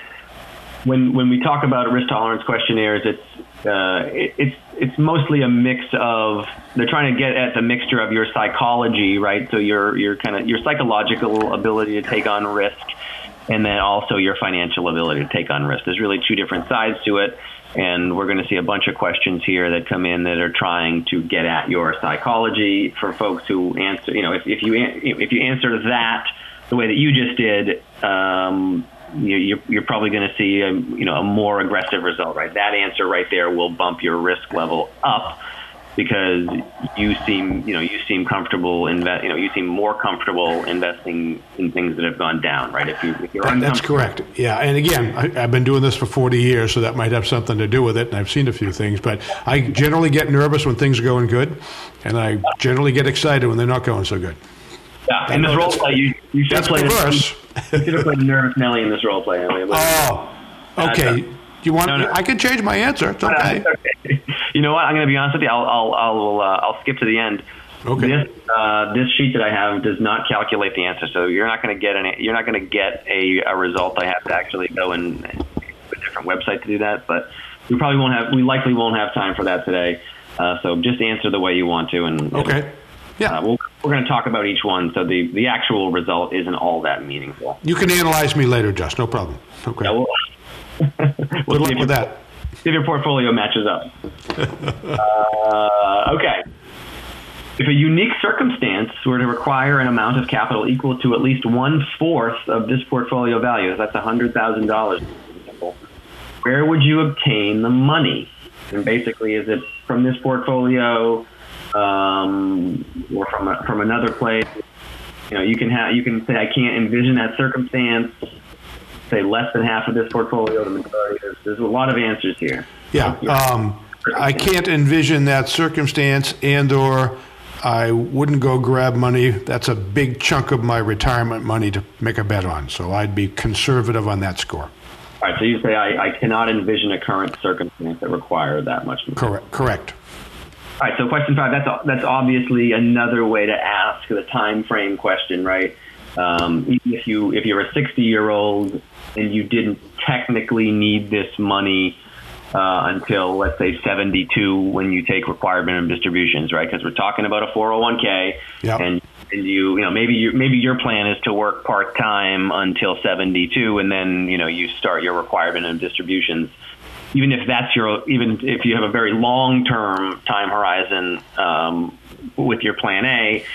when when we talk about risk tolerance questionnaires, it's uh, it, it's it's mostly a mix of they're trying to get at the mixture of your psychology, right? So your your kind of your psychological ability to take on risk and then also your financial ability to take on risk. There's really two different sides to it, and we're going to see a bunch of questions here that come in that are trying to get at your psychology for folks who answer. You know, if, if you if you answer that the way that you just did. Um, you, are probably going to see a, you know a more aggressive result, right? That answer right there will bump your risk level up because you seem you know you seem comfortable invest you know you seem more comfortable investing in things that have gone down right if you if that, that's correct yeah and again I, have been doing this for 40 years so that might have something to do with it and I've seen a few things but I generally get nervous when things are going good and I generally get excited when they're not going so good yeah in this role play you, you should play reverse. you should have played nervous Nelly in this role play oh okay you want? No, no. I can change my answer. It's okay. okay. You know what? I'm going to be honest with you. I'll I'll I'll, uh, I'll skip to the end. Okay. This uh, this sheet that I have does not calculate the answer, so you're not going to get any. You're not going to get a, a result. I have to actually go and a different website to do that. But we probably won't have. We likely won't have time for that today. Uh, so just answer the way you want to, and okay. Yeah, uh, we we are going to talk about each one, so the, the actual result isn't all that meaningful. You can analyze me later, Just no problem. Okay. Yeah, we'll, we'll Good luck with that. If your portfolio matches up. uh, okay. If a unique circumstance were to require an amount of capital equal to at least one fourth of this portfolio value, that's $100,000, for example, where would you obtain the money? And basically, is it from this portfolio um, or from, a, from another place? You know, you can have you can say I can't envision that circumstance. Say less than half of this portfolio, the majority. There's, there's a lot of answers here. Yeah, um, I can't envision that circumstance, and or I wouldn't go grab money. That's a big chunk of my retirement money to make a bet on. So I'd be conservative on that score. All right. So you say I, I cannot envision a current circumstance that requires that much. Money. Correct. Correct. All right. So question five. That's that's obviously another way to ask the time frame question, right? Um, if you if you're a 60 year old and you didn't technically need this money uh, until let's say 72 when you take required minimum distributions, right? Because we're talking about a 401k, yep. and and you you know maybe you maybe your plan is to work part time until 72, and then you know you start your required minimum distributions. Even if that's your even if you have a very long term time horizon um, with your plan A,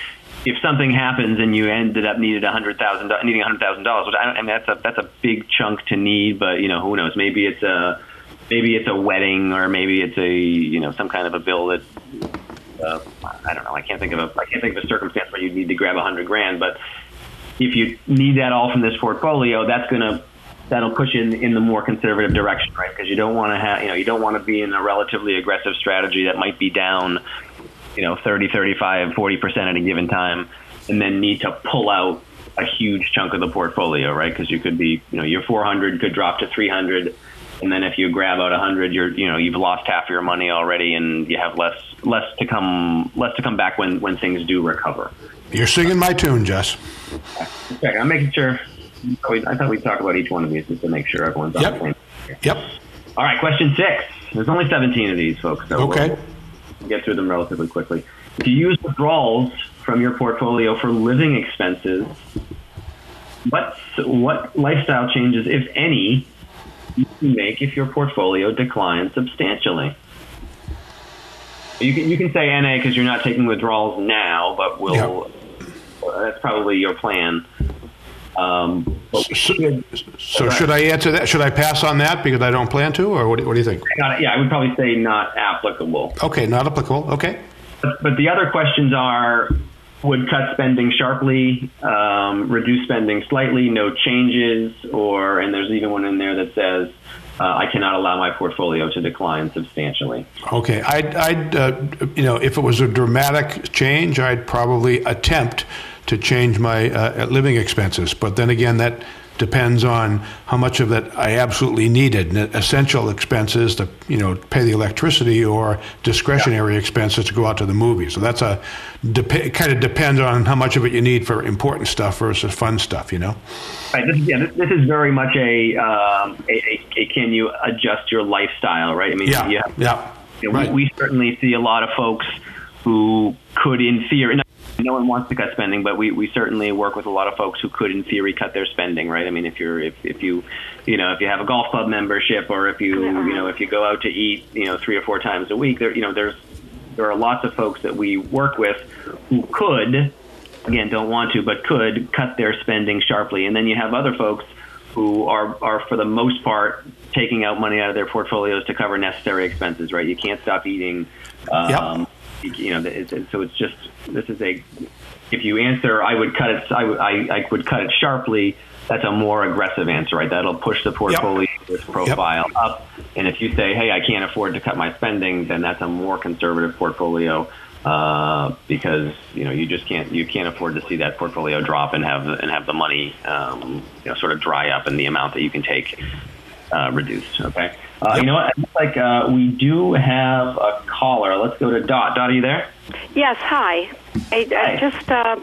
if something happens and you ended up needed a hundred thousand needing a hundred thousand dollars, I, I mean that's a that's a big chunk to need, but you know who knows? Maybe it's a maybe it's a wedding or maybe it's a you know some kind of a bill that uh, I don't know. I can't think of a I can't think of a circumstance where you'd need to grab a hundred grand. But if you need that all from this portfolio, that's gonna that'll push you in in the more conservative direction, right? Because you don't want to have you know you don't want to be in a relatively aggressive strategy that might be down you know 30, 35, 40 percent at a given time, and then need to pull out a huge chunk of the portfolio, right? Because you could be you know your 400 could drop to 300 and then if you grab out a hundred, you're you know you've lost half your money already, and you have less less to come less to come back when when things do recover. You're singing my tune, Jess. Okay, I'm making sure. I thought we'd talk about each one of these just to make sure everyone's on yep. the same. Yep. All right, question six. There's only 17 of these, folks. So okay. We'll get through them relatively quickly. If you use withdrawals from your portfolio for living expenses, what what lifestyle changes, if any, you can make if your portfolio declines substantially. You can you can say NA because you're not taking withdrawals now, but will Yep. that's probably your plan. Um, So, should- so should I answer that? Should I pass on that because I don't plan to, or what, do- what do you think? Yeah, I would probably say not applicable. Okay, not applicable. Okay. But, but the other questions are would cut spending sharply, um, reduce spending slightly, no changes, or, and there's even one in there that says, uh, I cannot allow my portfolio to decline substantially. Okay, I'd, I'd uh, you know, if it was a dramatic change, I'd probably attempt to change my uh, living expenses. But then again, that depends on how much of it I absolutely needed. Essential expenses to, you know, pay the electricity or discretionary expenses to go out to the movies. So that's a, dep- kind of depends on how much of it you need for important stuff versus fun stuff, you know? Right. This, yeah, this, this is very much a, um, a, a, a can you adjust your lifestyle, right? I mean, Yeah, have- yeah. you know, Right. we, we certainly see a lot of folks who could, in theory, no, no one wants to cut spending, but we, we certainly work with a lot of folks who could, in theory, cut their spending. Right? I mean, if you're if, if you you know if you have a golf club membership or if you you know if you go out to eat you know three or four times a week, there you know there's there are lots of folks that we work with who could again don't want to but could cut their spending sharply and then you have other folks who are are for the most part taking out money out of their portfolios to cover necessary expenses right you can't stop eating um, you, you know it's, it's, so it's just this is a if you answer i would cut it I, I, I would cut it sharply. That's a more aggressive answer right? That'll push the portfolio risk profile up. And if you say hey i can't afford to cut my spending then that's a more conservative portfolio uh, because you know you just can't you can't afford to see that portfolio drop and have and have the money um, you know sort of dry up and the amount that you can take uh, reduced. Okay, uh, you know what? It looks like uh, we do have a caller. Let's go to Dot. Dot, are you there? Yes, hi. I, Hi. I just uh,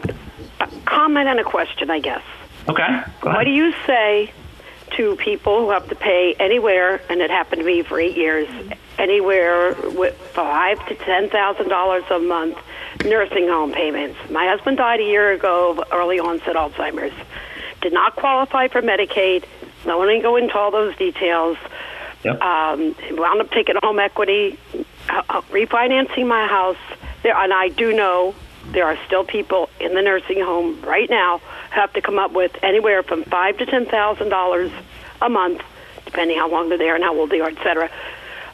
a comment and a question, I guess. Okay. Go What do you say to people who have to pay anywhere, and it happened to me for eight years, anywhere with five to ten thousand dollars a month nursing home payments? My husband died a year ago of early onset Alzheimer's. Did not qualify for Medicaid. I want to go into all those details. Yep. Um, wound up taking home equity, uh, uh, refinancing my house. There, and I do know there are still people in the nursing home right now who have to come up with anywhere from five to ten thousand dollars a month, depending how long they're there and how old they are, et cetera.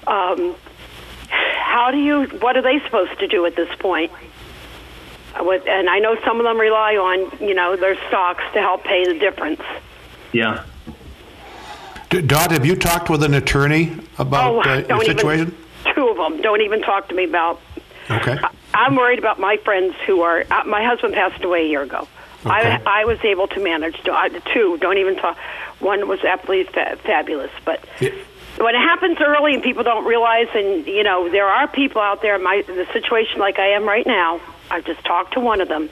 Um, how do you? What are they supposed to do at this point? With, and I know some of them rely on you know their stocks to help pay the difference. Yeah. Dot, have you talked with an attorney about Oh, uh, your situation? Even, two of them don't even talk to me about. Okay. I, am worried about my friends who are. Uh, my husband passed away a year ago. Okay. I I was able to manage to, uh, two. Don't even talk. One was absolutely fa- fabulous, but. Yeah. When it happens early and people don't realize, and you know, there are people out there. In my the situation like I am right now. I've just talked to one of them,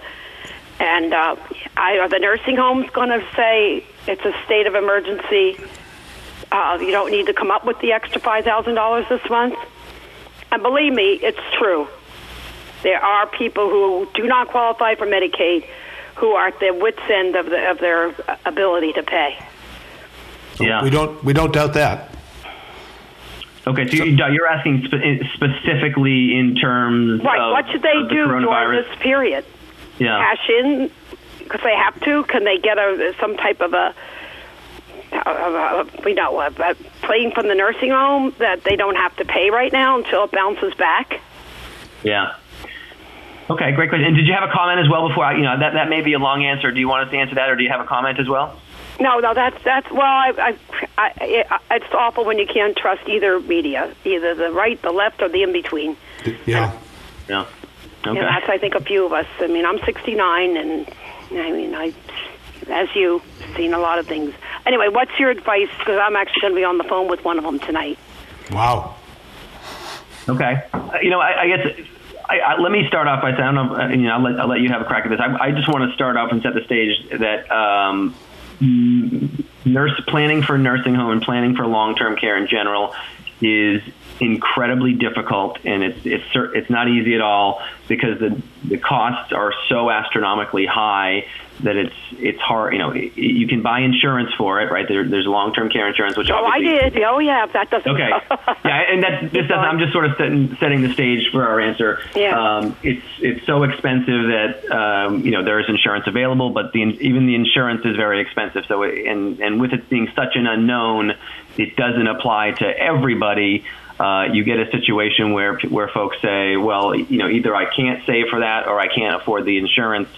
and uh, I, the nursing homes going to say it's a state of emergency? Uh, you don't need to come up with the extra five thousand dollars this month. And believe me, it's true. There are people who do not qualify for Medicaid who are at the wits end of, the, of their ability to pay. Yeah. We don't we don't doubt that. Okay, so, you- you're asking spe- specifically in terms Right. of what should they of the do during this period? Yeah. Cash in because they have to. Can they get a some type of a, you know a, a plane from the nursing home that they don't have to pay right now until it bounces back? Yeah. Okay, great question. And did you have a comment as well before? I, you know, that that may be a long answer. Do you want us to answer that, or do you have a comment as well? No, no, that's that's well, I, I, I, it, it's awful when you can't trust either media, either the right, the left, or the in between. Yeah. Yeah. Okay. And that's I think a few of us. I mean, I'm 69, and I mean, I, as you, seen a lot of things. Anyway, what's your advice? Because I'm actually going to be on the phone with one of them tonight. Wow. Okay. Uh, You know, I, I guess I, I, let me start off by saying, I don't know, uh, you know, I'll let, I'll let you have a crack at this. I, I just want to start off and set the stage that um, mm, nurse planning for nursing home and planning for long-term care in general is incredibly difficult, and it's it's it's not easy at all because the the costs are so astronomically high that it's it's hard. You know, you can buy insurance for it, right? There, there's long-term care insurance, which Oh, I did. Oh, yeah. That doesn't. Okay. yeah, and that this doesn't, I'm just sort of setting, setting the stage for our answer. Yeah. Um, it's it's so expensive that um, you know there is insurance available, but the even the insurance is very expensive. So it, and and with it being such an unknown, it doesn't apply to everybody. Uh, you get a situation where where folks say, well, you know, either I can't save for that or I can't afford the insurance.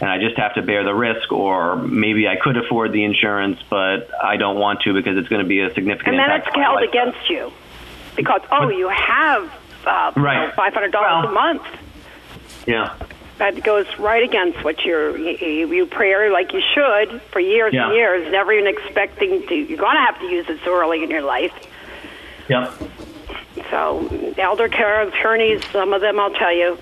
And I just have to bear the risk, or maybe I could afford the insurance, but I don't want to because it's going to be a significant and then it's held against you because oh, you have uh, Right. five hundred dollars Well- a month. Yeah. That goes right against what you're you, you pray like you should for years Yeah. and years, never even expecting to. You're going to have to use it so early in your life. Yep. So, elder care attorneys, some of them I'll tell you,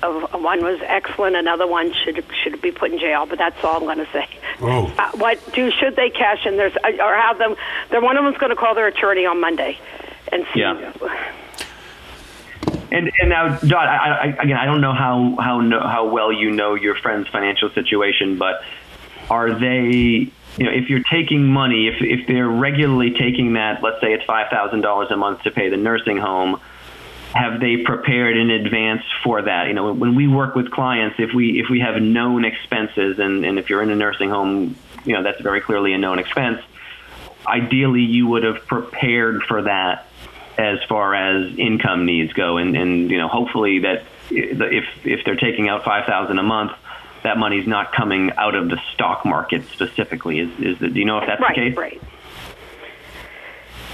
one was excellent, another one should should be put in jail. But that's all I'm going to say. Oh. Uh, what do should they cash in? There's uh, or have them? Then one of them's going to call their attorney on Monday, and see. Yeah. And and now, Dot, I, I, again, I don't know how how know, how well you know your friend's financial situation, but are they? You know, if you're taking money, if if they're regularly taking that, let's say it's five thousand dollars a month to pay the nursing home, have they prepared in advance for that? You know, when we work with clients, if we if we have known expenses, and and if you're in a nursing home, you know that's very clearly a known expense. Ideally, you would have prepared for that as far as income needs go, and and you know hopefully that if if they're taking out five thousand a month, that money's not coming out of the stock market specifically. Is is the, do you know if that's right, the case? right.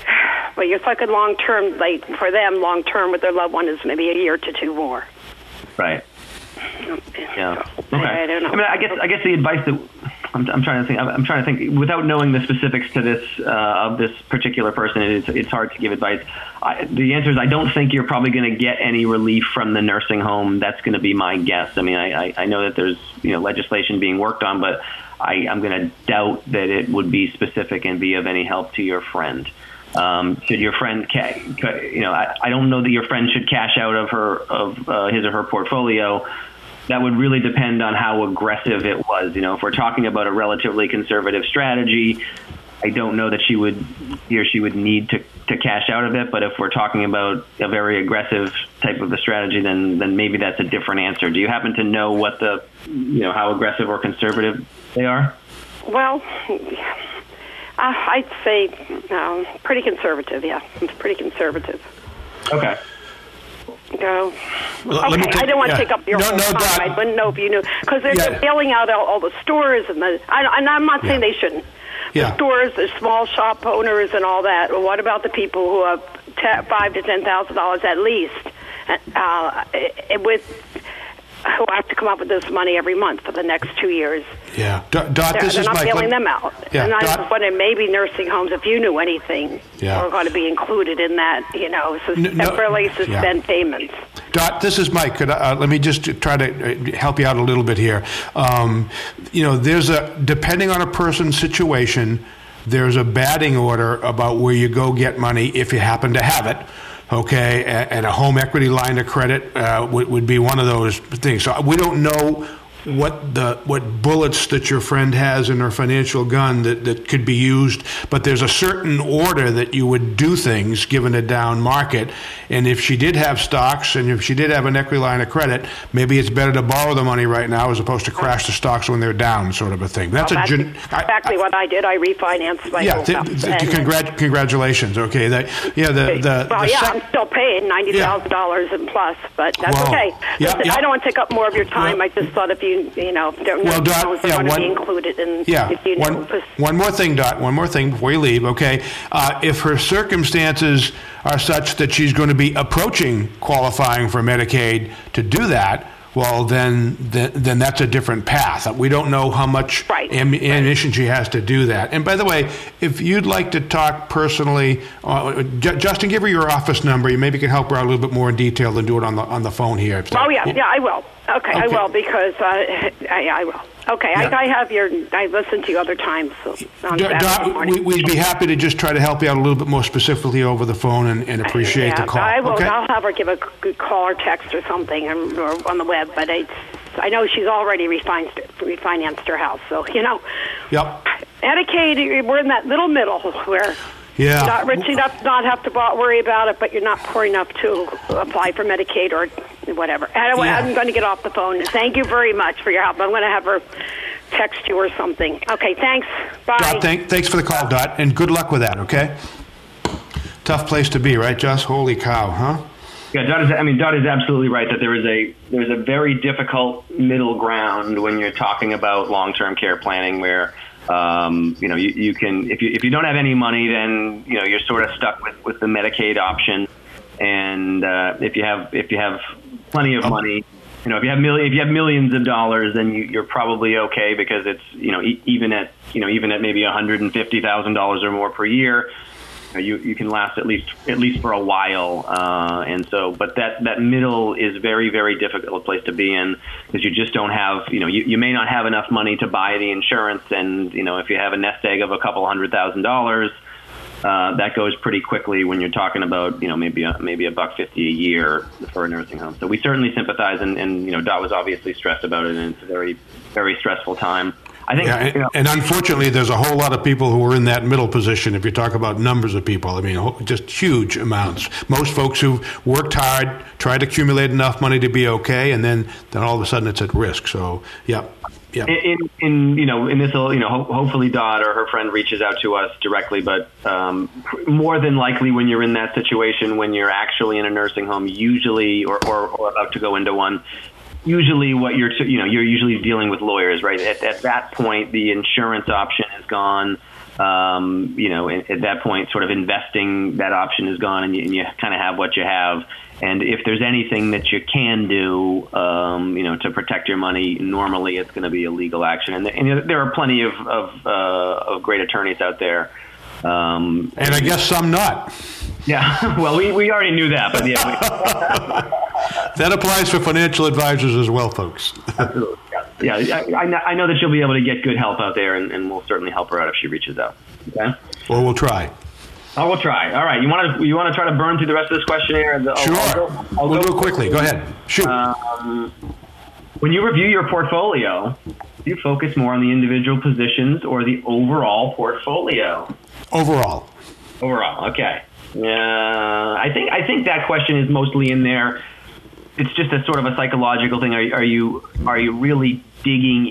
But you're talking long term, like for them, long term with their loved one is maybe a year to two more. Right. Yeah. Okay. I, I don't know. mean, I guess I guess the advice that I'm, I'm trying to think. I'm, I'm trying to think without knowing the specifics to this uh, of this particular person. It's it's hard to give advice. I, the answer is I don't think you're probably going to get any relief from the nursing home. That's going to be my guess. I mean, I, I, I know that there's you know legislation being worked on, but I, I'm going to doubt that it would be specific and be of any help to your friend. Um, should your friend, ca- ca- you know, I, I don't know that your friend should cash out of her of uh, his or her portfolio. That would really depend on how aggressive it was. You know, if we're talking about a relatively conservative strategy, I don't know that she would he or she would need to, to cash out of it. But if we're talking about a very aggressive type of a strategy, then then maybe that's a different answer. Do you happen to know what the you know how aggressive or conservative they are? Well, uh, I'd say um, pretty conservative. Yeah, it's pretty conservative. Okay. Go. Well, okay, take, I don't want yeah. to take up your no, whole no, time. That, I wouldn't know if you knew because they're, yeah. they're bailing out all, all, the stores and the. I, and I'm not saying yeah. they shouldn't. The stores, the small shop owners, and all that. Well, what about the people who have t- five to ten thousand dollars at least, uh, with who have to come up with this money every month for the next two years. Yeah, Dot, Dot they're, this they're is not Mike. bailing them out. Yeah, and I Dot, was wondering maybe nursing homes, if you knew anything, yeah. are going to be included in that. You know, sus- no, temporarily suspend yeah. payments. Dot, this is Mike. Could I, uh, let me just try to uh, help you out a little bit here. Um, you know, there's a depending on a person's situation, there's a batting order about where you go get money if you happen to have it okay, and a home equity line of credit uh, would, would be one of those things. So we don't know what the what bullets that your friend has in her financial gun that, that could be used, but there's a certain order that you would do things given a down market. And if she did have stocks and if she did have an equity line of credit, maybe it's better to borrow the money right now as opposed to crash the stocks when they're down, sort of a thing. That's, well, that's a gen- exactly I, what I did. I refinanced my yeah. Th- th- congrat- congratulations. Okay. That, yeah. The, the well, the yeah. Sec- I'm still paying ninety thousand yeah. dollars and plus, but that's okay. Yeah, Listen, yeah. I don't want to take up more of your time. I just thought if you you know, don't well, Dot, yeah, one, be included in. Yeah, you know, one, one more thing, Dot. One more thing before you leave. Okay, uh, if her circumstances are such that she's going to be approaching qualifying for Medicaid to do that, well, then, then, then that's a different path. We don't know how much right. am, ammunition she has to do that. And by the way, if you'd like to talk personally, uh, J- Justin, give her your office number. You maybe can help her out a little bit more in detail than do it on the on the phone here. oh yeah, yeah, I will. Okay, okay. I will because uh, I, I will. Okay, yeah. I, I, have your. I listened to you other times. So on Do, we, would be happy to just try to help you out a little bit more specifically over the phone and, and appreciate yeah, the call. I will. Okay? I'll have her give a call or text or something or on the web. But it's. I know she's already refinanced, refinanced her house, so you know. Yep. Medicaid, we're in that little middle where yeah. You're not rich enough to not have to worry about it, but you're not poor enough to apply for Medicaid or whatever. Anyway, yeah. I'm going to get off the phone. Thank you very much for your help. I'm going to have her text you or something. Okay, thanks. Bye. Dot, thank, thanks for the call, Dot, and good luck with that, okay? Tough place to be, right, Just Holy cow, huh? Yeah, Dot is. I mean, Dot is absolutely right that there is a there's a very difficult middle ground when you're talking about long-term care planning, where um, you know, you, you can if you if you don't have any money, then you know you're sort of stuck with, with the Medicaid option. And uh, if you have if you have plenty of money, you know, if you have million, if you have millions of dollars, then you, you're probably okay because it's you know e- even at you know even at maybe one hundred and fifty thousand dollars or more per year, you you can last at least at least for a while, uh, and so but that that middle is very very difficult place to be in because you just don't have you know you, you may not have enough money to buy the insurance, and you know if you have a nest egg of a couple hundred thousand dollars. Uh, that goes pretty quickly when you're talking about you know maybe a, maybe a buck fifty a year for a nursing home. So we certainly sympathize, and, and you know Dot was obviously stressed about it, and it's a very very stressful time. I think, yeah, and, you know, and, unfortunately, there's a whole lot of people who are in that middle position. If you talk about numbers of people, I mean, just huge amounts. Most folks who've worked hard, tried to accumulate enough money to be okay, and then then all of a sudden it's at risk. So, yeah. Yeah. In, in you know in this you know ho- hopefully Dot or her friend reaches out to us directly, but um, more than likely when you're in that situation when you're actually in a nursing home, usually or, or, or about to go into one, usually what you're you know you're usually dealing with lawyers, right? At, at that point, the insurance option is gone. Um, you know, at, at, that point, sort of investing that option is gone, and you, you kind of have what you have. And if there's anything that you can do, um, you know, to protect your money, normally it's going to be a legal action. And, and there are plenty of of, uh, of great attorneys out there. Um, and I guess some not. Yeah, well, we, we already knew that, but yeah. that applies for financial advisors as well, folks. Absolutely. Yeah, yeah I, I, know that she'll be able to get good help out there, and, and we'll certainly help her out if she reaches out. Okay. Well, we'll try. Oh, we'll try. All right. You want to you want to try to burn through the rest of this questionnaire? I'll, sure. I'll go, I'll we'll go quickly. Go ahead. Shoot. Um, when you review your portfolio, Do you focus more on the individual positions or the overall portfolio? Overall. Overall, okay. Yeah, I think I think that question is mostly in there. It's just a sort of a psychological thing. Are, are you are you really digging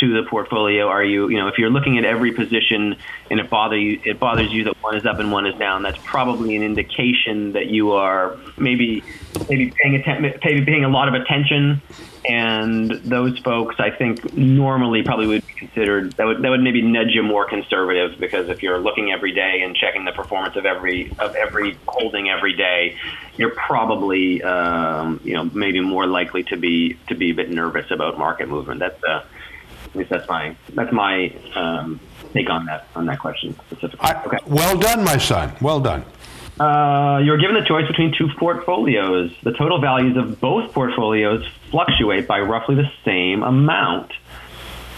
into the portfolio? Are you you know if you're looking at every position and it bother you it bothers you that one is up and one is down? That's probably an indication that you are maybe maybe paying atten- maybe paying a lot of attention and those folks, I think, normally probably would be considered that would that would maybe nudge you more conservative because if you're looking every day and checking the performance of every of every holding every day, you're probably um, you know maybe more likely to be to be a bit nervous about market movement. That's uh, at least that's my that's my um, take on that on that question specifically. I, okay. Well done, my son. Well done. Uh, you're given the choice between two portfolios. The total values of both portfolios fluctuate by roughly the same amount,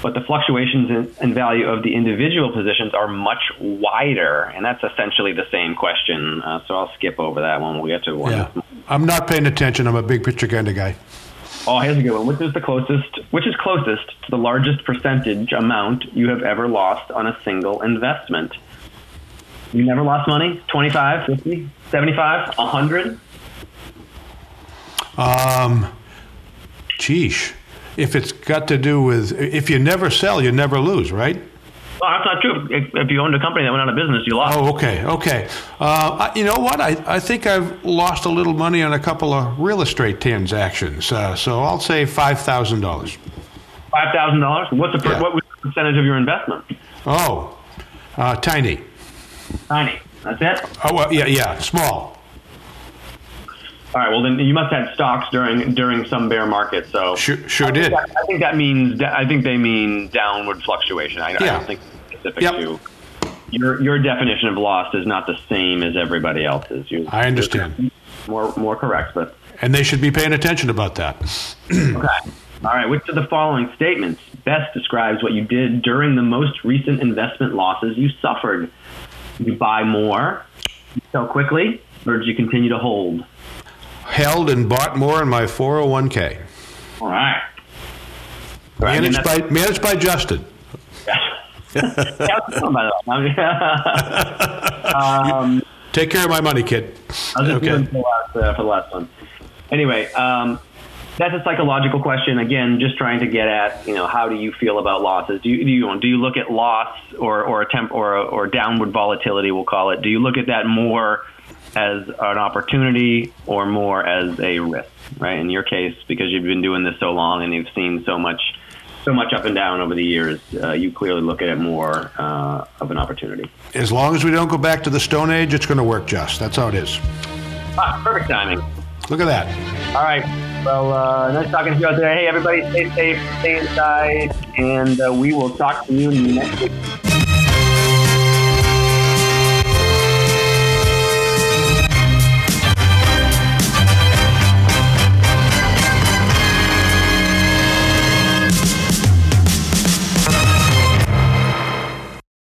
but the fluctuations in, in, value of the individual positions are much wider, and that's essentially the same question. Uh, so I'll skip over that one. We'll get to one. Yeah. I'm not paying attention. I'm a big picture kind of guy. Oh, here's a good one. Which is the closest? Which is closest to the largest percentage amount you have ever lost on a single investment? You never lost money? 25, 50, 75, 100? Um, geesh. If it's got to do with, if you never sell, you never lose, right? Well, that's not true. If, if you owned a company that went out of business, you lost. Oh, okay, okay. Uh, you know what? I, I think I've lost a little money on a couple of real estate transactions. Uh, so I'll say five thousand dollars. Five thousand dollars. What's the per, Yeah. what was the percentage of your investment? Oh, uh, tiny. Tiny. That's it. Oh, well, yeah, yeah, small. All right. Well, then you must have stocks during during some bear market. So Sure, sure did. I think that means I think they mean downward fluctuation. I, I don't think specific Yep. to your your definition of lost is not the same as everybody else's. You, I understand. More more correct, but And they should be paying attention about that. okay. All right. Which of the following statements best describes what you did during the most recent investment losses you suffered? You buy more, you sell quickly, or did you continue to hold? Held and bought more in my 401k. All right. Right, I mean, Managed by, managed by Justin. Yeah, I was thinking about it. um, Take care of my money, kid. I was just Okay. doing for the last, uh, for the last one. Anyway, um, that's a psychological question. Again, just trying to get at you know how do you feel about losses? Do you do you, do you look at loss or or a temp or or downward volatility? We'll call it. Do you look at that more as an opportunity or more as a risk? Right. In your case, because you've been doing this so long and you've seen so much so much up and down over the years, uh, you clearly look at it more uh, of an opportunity. As long as we don't go back to the Stone Age, it's going to work just. That's how it is. Ah, perfect timing. Look at that. All right. Well, uh, nice talking to you out there. Hey, everybody, stay safe, stay inside, and uh, we will talk to you next week.